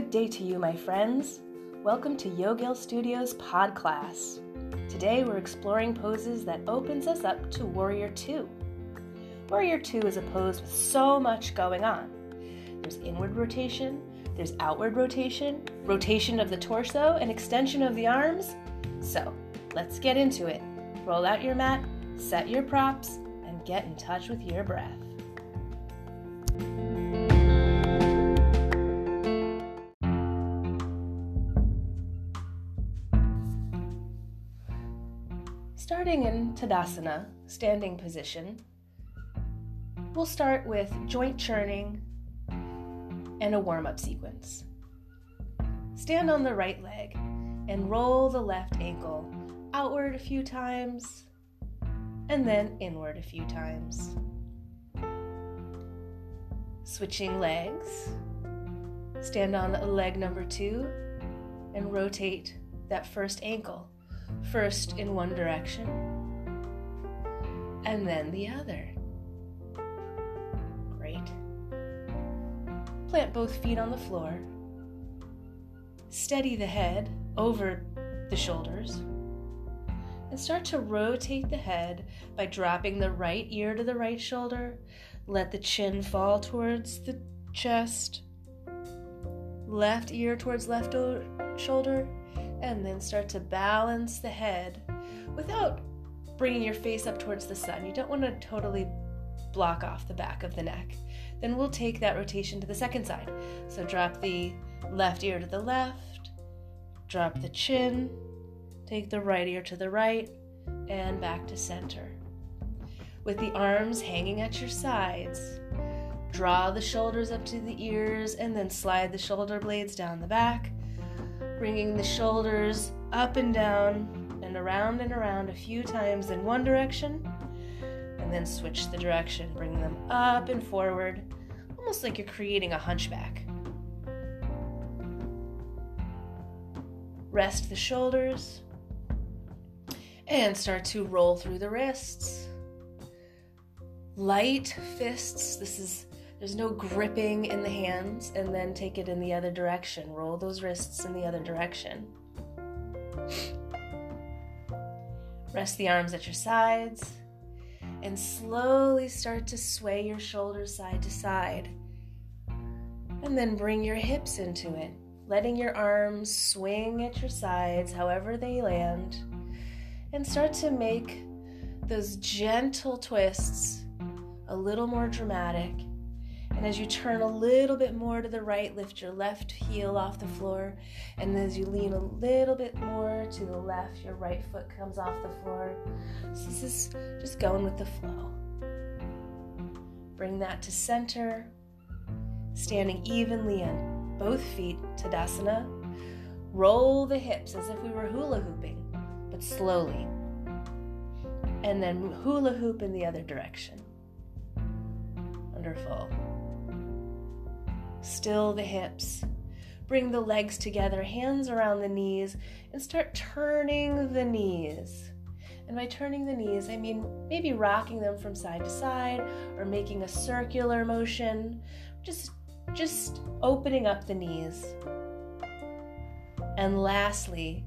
Good day to you, my friends. Welcome to Yogil Studios Pod Class. Today we're exploring poses that opens us up to Warrior 2. Warrior 2 is a pose with so much going on. There's inward rotation, there's outward rotation, rotation of the torso, and extension of the arms. So, let's get into it. Roll out your mat, set your props, and get in touch with your breath. In Tadasana, standing position, we'll start with joint churning and a warm up sequence. Stand on the right leg and roll the left ankle outward a few times and then inward a few times. Switching legs, stand on leg number two and rotate that first ankle first in one direction and then the other. Great. Plant both feet on the floor. Steady the head over the shoulders. And start to rotate the head by dropping the right ear to the right shoulder. Let the chin fall towards the chest. Left ear towards left o- shoulder and then start to balance the head without bringing your face up towards the sun. You don't want to totally block off the back of the neck. Then we'll take that rotation to the second side. So drop the left ear to the left, drop the chin, take the right ear to the right, and back to center. With the arms hanging at your sides, draw the shoulders up to the ears and then slide the shoulder blades down the back bringing the shoulders up and down and around and around a few times in one direction, and then switch the direction, bring them up and forward, almost like you're creating a hunchback. Rest the shoulders and start to roll through the wrists. Light fists. This is there's no gripping in the hands, and then take it in the other direction. Roll those wrists in the other direction. Rest the arms at your sides and slowly start to sway your shoulders side to side. And then bring your hips into it, letting your arms swing at your sides however they land. And start to make those gentle twists a little more dramatic and as you turn a little bit more to the right, lift your left heel off the floor. And as you lean a little bit more to the left, your right foot comes off the floor. So this is just going with the flow. Bring that to center, standing evenly on both feet, Tadasana. Roll the hips as if we were hula hooping, but slowly. And then hula hoop in the other direction. Wonderful. Still the hips. Bring the legs together, hands around the knees, and start turning the knees. And by turning the knees, I mean maybe rocking them from side to side or making a circular motion, just just opening up the knees. And lastly,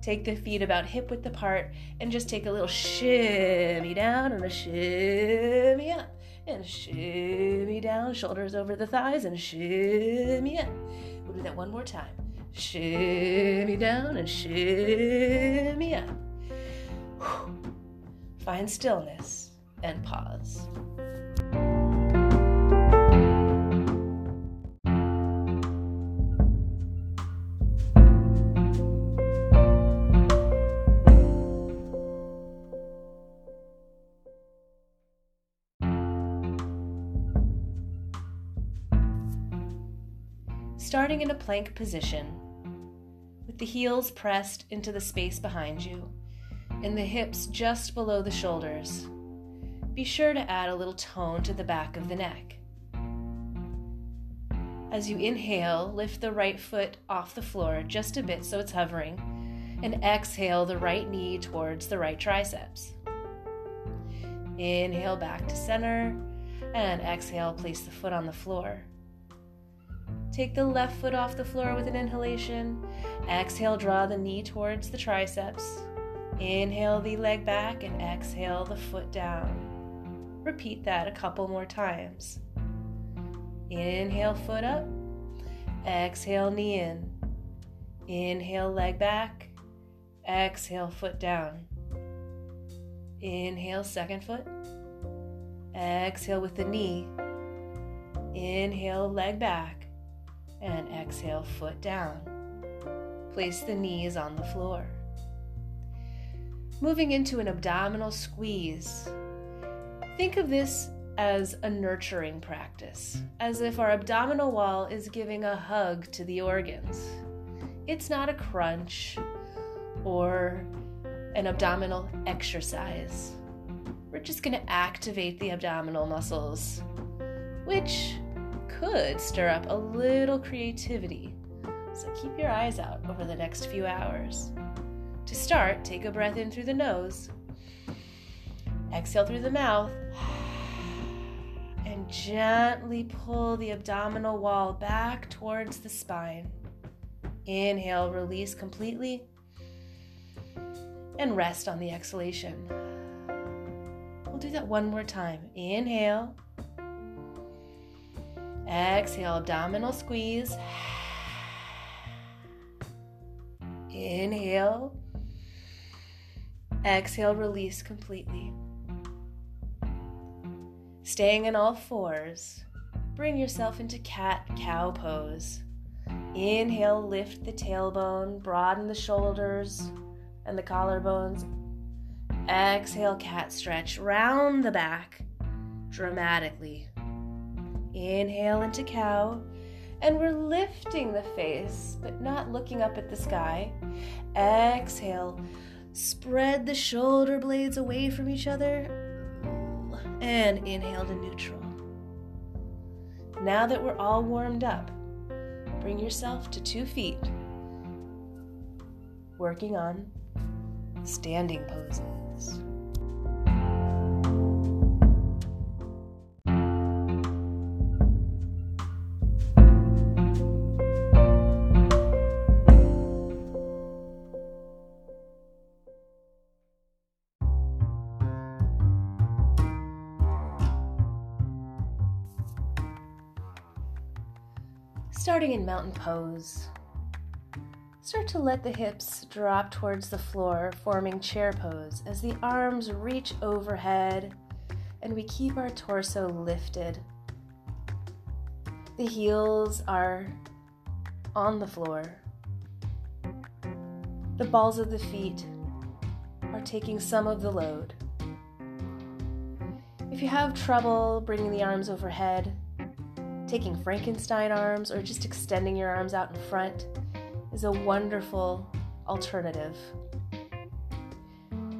take the feet about hip width apart and just take a little shimmy down and a shimmy up and shimmy down, shoulders over the thighs, and shimmy up. We'll do that one more time. Shimmy down and shimmy up. Find stillness and pause. Starting in a plank position, with the heels pressed into the space behind you and the hips just below the shoulders. Be sure to add a little tone to the back of the neck. As you inhale, lift the right foot off the floor just a bit so it's hovering, and exhale the right knee towards the right triceps. Inhale back to center, and exhale, place the foot on the floor. Take the left foot off the floor with an inhalation. Exhale, draw the knee towards the triceps. Inhale the leg back and exhale the foot down. Repeat that a couple more times. Inhale, foot up. Exhale, knee in. Inhale, leg back. Exhale, foot down. Inhale, second foot. Exhale with the knee. Inhale, leg back. And exhale, foot down. Place the knees on the floor. Moving into an abdominal squeeze. Think of this as a nurturing practice, as if our abdominal wall is giving a hug to the organs. It's not a crunch or an abdominal exercise. We're just going to activate the abdominal muscles, which could stir up a little creativity. So keep your eyes out over the next few hours. To start, take a breath in through the nose, exhale through the mouth, and gently pull the abdominal wall back towards the spine. Inhale, release completely, and rest on the exhalation. We'll do that one more time. Inhale. Exhale, abdominal squeeze. Inhale. Exhale, release completely. Staying in all fours, bring yourself into cat cow pose. Inhale, lift the tailbone, broaden the shoulders and the collarbones. Exhale, cat stretch, round the back dramatically. Inhale into cow, and we're lifting the face, but not looking up at the sky. Exhale, spread the shoulder blades away from each other, and inhale to neutral. Now that we're all warmed up, bring yourself to two feet, working on standing poses. Starting in mountain pose, start to let the hips drop towards the floor, forming chair pose as the arms reach overhead and we keep our torso lifted. The heels are on the floor. The balls of the feet are taking some of the load. If you have trouble bringing the arms overhead, Taking Frankenstein arms or just extending your arms out in front is a wonderful alternative.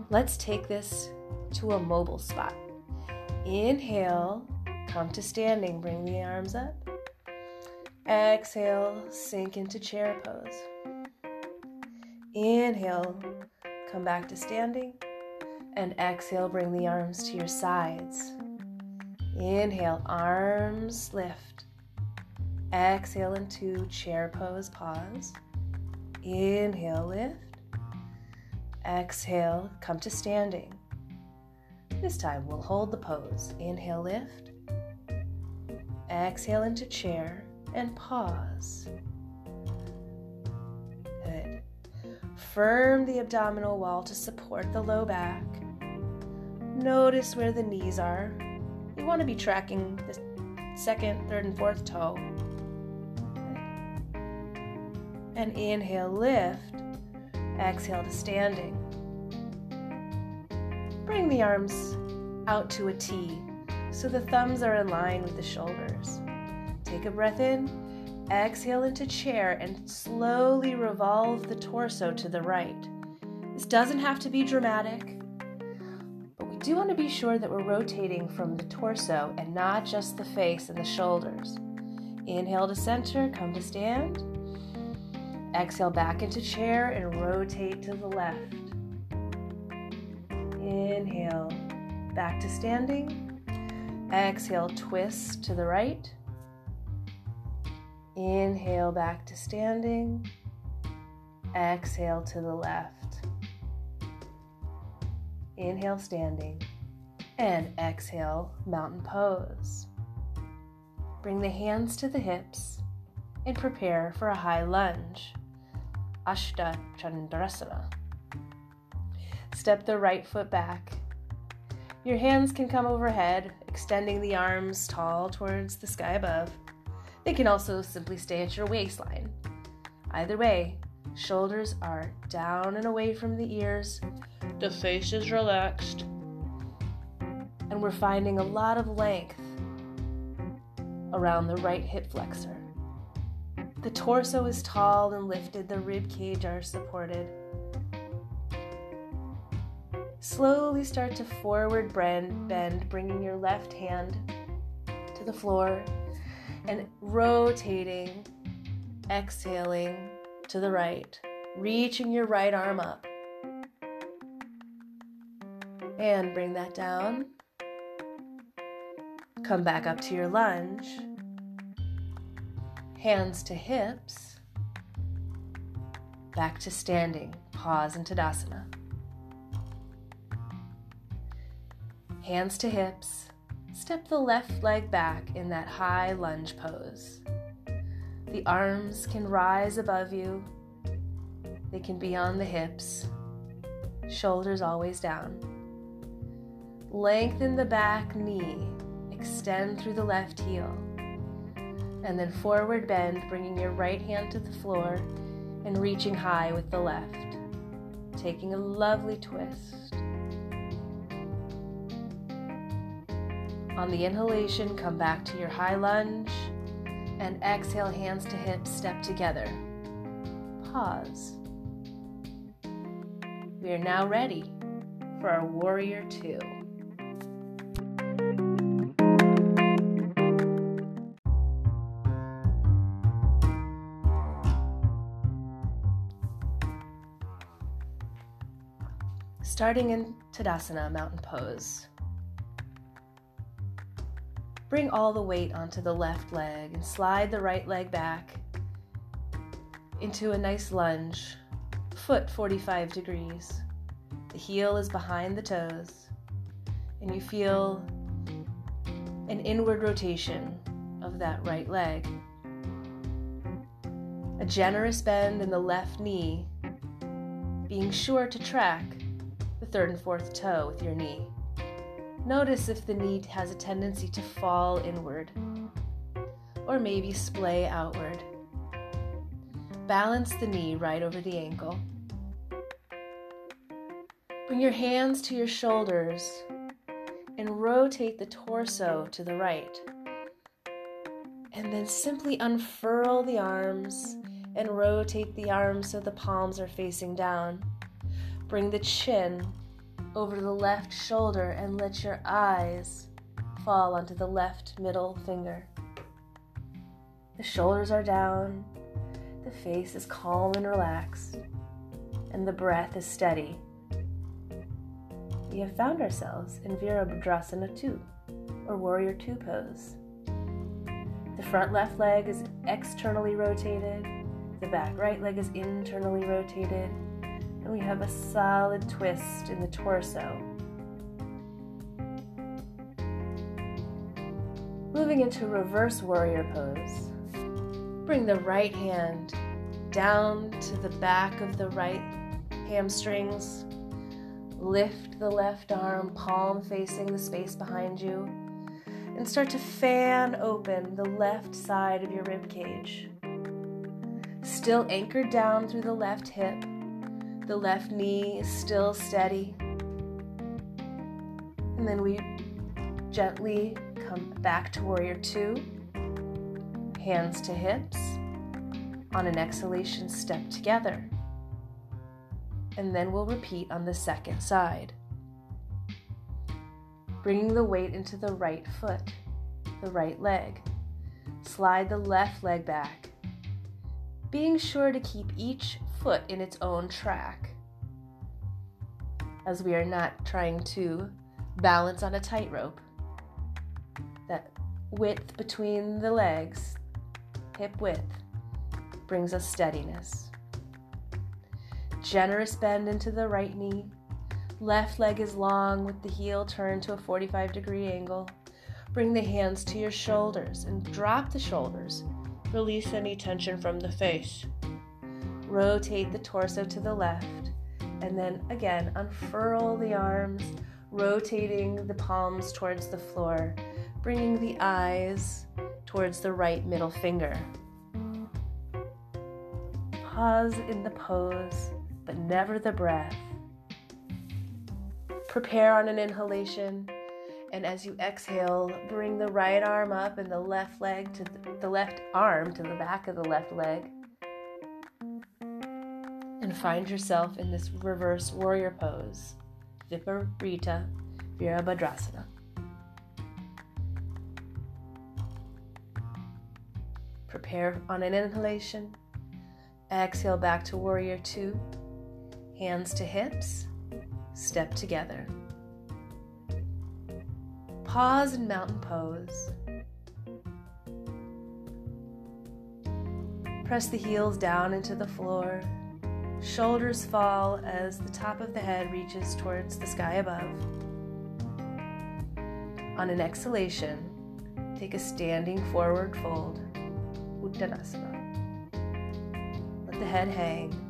Let's take this to a mobile spot. Inhale, come to standing, bring the arms up. Exhale, sink into chair pose. Inhale, come back to standing. And exhale, bring the arms to your sides. Inhale, arms lift. Exhale into chair pose, pause. Inhale, lift. Exhale, come to standing. This time we'll hold the pose. Inhale, lift. Exhale into chair and pause. Good. Firm the abdominal wall to support the low back. Notice where the knees are you want to be tracking the second, third, and fourth toe. And inhale, lift. Exhale to standing. Bring the arms out to a T so the thumbs are in line with the shoulders. Take a breath in, exhale into chair, and slowly revolve the torso to the right. This doesn't have to be dramatic but we do want to be sure that we're rotating from the torso and not just the face and the shoulders. Inhale to center, come to stand. Exhale back into chair and rotate to the left. Inhale, back to standing. Exhale, twist to the right. Inhale back to standing. Exhale to the left. Inhale, standing. And exhale, mountain pose. Bring the hands to the hips and prepare for a high lunge. Ashta Chandrasana. Step the right foot back. Your hands can come overhead, extending the arms tall towards the sky above. They can also simply stay at your waistline. Either way, shoulders are down and away from the ears, the face is relaxed, and we're finding a lot of length around the right hip flexor. The torso is tall and lifted, the rib cage are supported. Slowly start to forward bend, bringing your left hand to the floor and rotating, exhaling to the right, reaching your right arm up. And bring that down. Come back up to your lunge. Hands to hips. Back to standing. Pause in Tadasana. Hands to hips. Step the left leg back in that high lunge pose. The arms can rise above you. They can be on the hips. Shoulders always down. Lengthen the back knee. Extend through the left heel. And then forward bend, bringing your right hand to the floor and reaching high with the left. Taking a lovely twist. On the inhalation, come back to your high lunge and exhale, hands to hips, step together. Pause. We are now ready for our Warrior Two. Starting in Tadasana, mountain pose. Bring all the weight onto the left leg and slide the right leg back into a nice lunge, foot 45 degrees. The heel is behind the toes, and you feel an inward rotation of that right leg. A generous bend in the left knee, being sure to track third and fourth toe with your knee. Notice if the knee has a tendency to fall inward or maybe splay outward. Balance the knee right over the ankle. Bring your hands to your shoulders and rotate the torso to the right. And then simply unfurl the arms and rotate the arms so the palms are facing down. Bring the chin over the left shoulder and let your eyes fall onto the left middle finger. The shoulders are down, the face is calm and relaxed, and the breath is steady. We have found ourselves in Virabhadrasana 2, or Warrior 2 pose. The front left leg is externally rotated, the back right leg is internally rotated, and we have a solid twist in the torso. Moving into reverse warrior pose. Bring the right hand down to the back of the right hamstrings. Lift the left arm, palm facing the space behind you, and start to fan open the left side of your rib cage. Still anchored down through the left hip, the left knee is still steady. And then we gently come back to warrior two. Hands to hips. On an exhalation, step together. And then we'll repeat on the second side. Bringing the weight into the right foot, the right leg. Slide the left leg back. Being sure to keep each foot in its own track, as we are not trying to balance on a tightrope. That width between the legs hip width, brings us steadiness. Generous bend into the right knee. Left leg is long with the heel turned to a 45 degree angle. Bring the hands to your shoulders and drop the shoulders. Release any tension from the face. Rotate the torso to the left, and then again unfurl the arms, rotating the palms towards the floor, bringing the eyes towards the right middle finger. Pause in the pose, but never the breath. Prepare on an inhalation, and as you exhale, bring the right arm up and the left leg to the, the left arm to the back of the left leg. And find yourself in this reverse warrior pose, Viparita Virabhadrasana. Prepare on an inhalation. Exhale back to warrior two. Hands to hips. Step together. Pause in mountain pose. Press the heels down into the floor. Shoulders fall as the top of the head reaches towards the sky above. On an exhalation, take a standing forward fold, Uttanasana. Let the head hang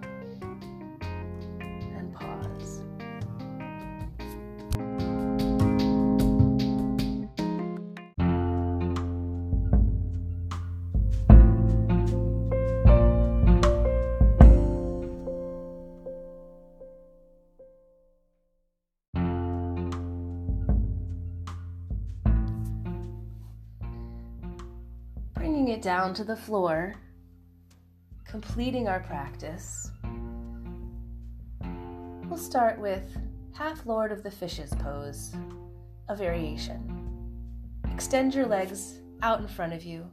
it down to the floor, completing our practice, we'll start with half Lord of the Fishes pose, a variation. Extend your legs out in front of you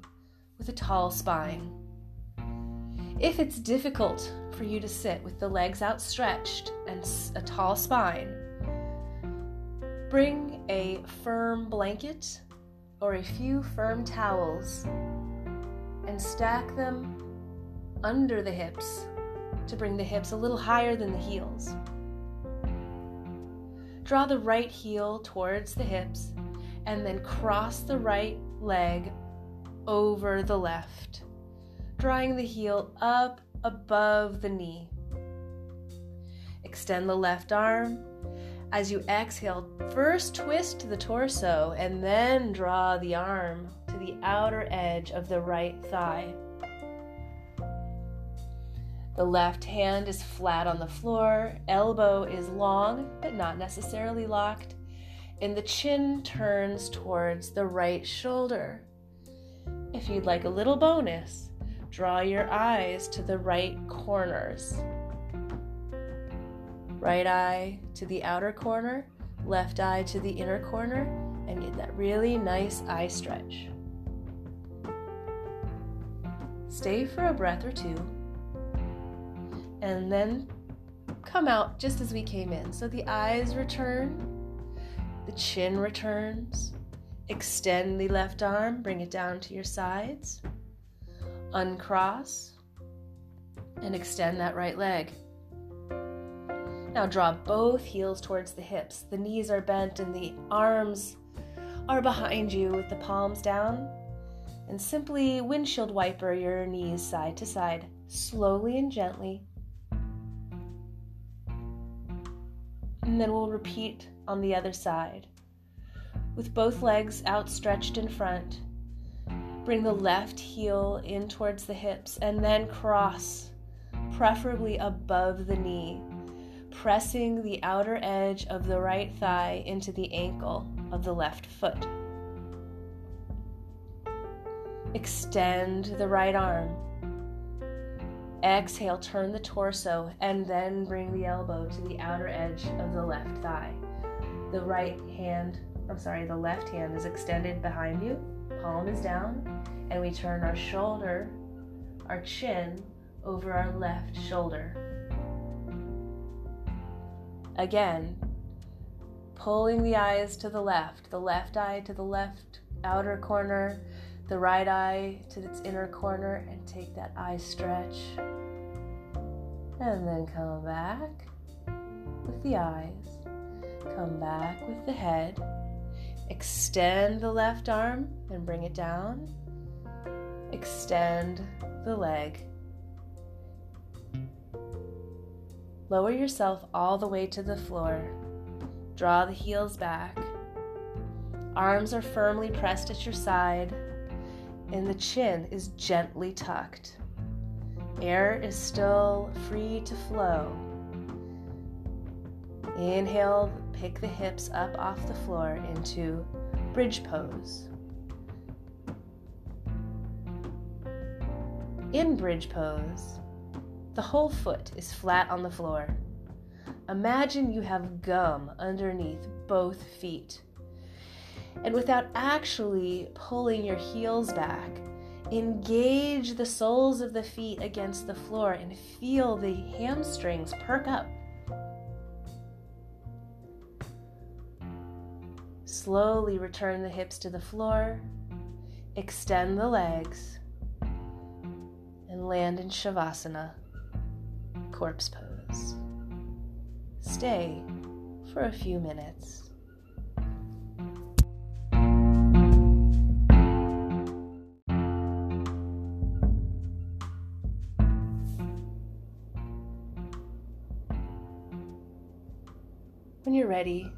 with a tall spine. If it's difficult for you to sit with the legs outstretched and a tall spine, bring a firm blanket or a few firm towels and stack them under the hips to bring the hips a little higher than the heels. Draw the right heel towards the hips and then cross the right leg over the left, drawing the heel up above the knee. Extend the left arm. As you exhale, first twist the torso and then draw the arm the outer edge of the right thigh. The left hand is flat on the floor, elbow is long but not necessarily locked, and the chin turns towards the right shoulder. If you'd like a little bonus, draw your eyes to the right corners. Right eye to the outer corner, left eye to the inner corner, and get that really nice eye stretch. Stay for a breath or two, and then come out just as we came in. So the eyes return, the chin returns. Extend the left arm, bring it down to your sides. Uncross and extend that right leg. Now draw both heels towards the hips. The knees are bent and the arms are behind you with the palms down and simply windshield wiper your knees side to side, slowly and gently. And then we'll repeat on the other side. With both legs outstretched in front, bring the left heel in towards the hips and then cross, preferably above the knee, pressing the outer edge of the right thigh into the ankle of the left foot. Extend the right arm. Exhale, turn the torso, and then bring the elbow to the outer edge of the left thigh. The right hand, I'm sorry, the left hand is extended behind you, palm is down, and we turn our shoulder, our chin, over our left shoulder. Again, pulling the eyes to the left, the left eye to the left outer corner, the right eye to its inner corner and take that eye stretch. And then come back with the eyes. Come back with the head. Extend the left arm and bring it down. Extend the leg. Lower yourself all the way to the floor. Draw the heels back. Arms are firmly pressed at your side, and the chin is gently tucked. Air is still free to flow. Inhale, pick the hips up off the floor into bridge pose. In bridge pose, the whole foot is flat on the floor. Imagine you have gum underneath both feet. And without actually pulling your heels back, engage the soles of the feet against the floor and feel the hamstrings perk up. Slowly return the hips to the floor, extend the legs, and land in Shavasana corpse pose. Stay for a few minutes. Ready,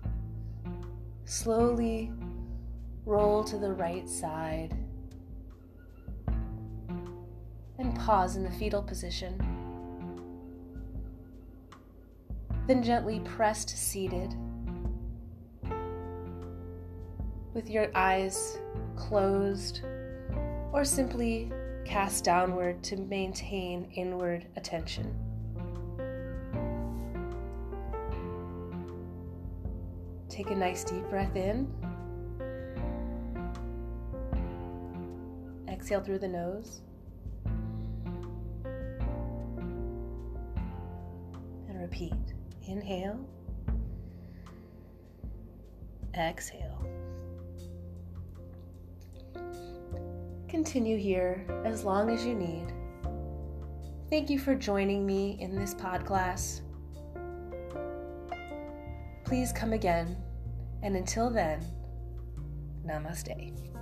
slowly roll to the right side and pause in the fetal position. Then gently press to seated with your eyes closed or simply cast downward to maintain inward attention. Take a nice deep breath in. Exhale through the nose. And repeat. Inhale. Exhale. Continue here as long as you need. Thank you for joining me in this pod class. Please come again, and until then, namaste.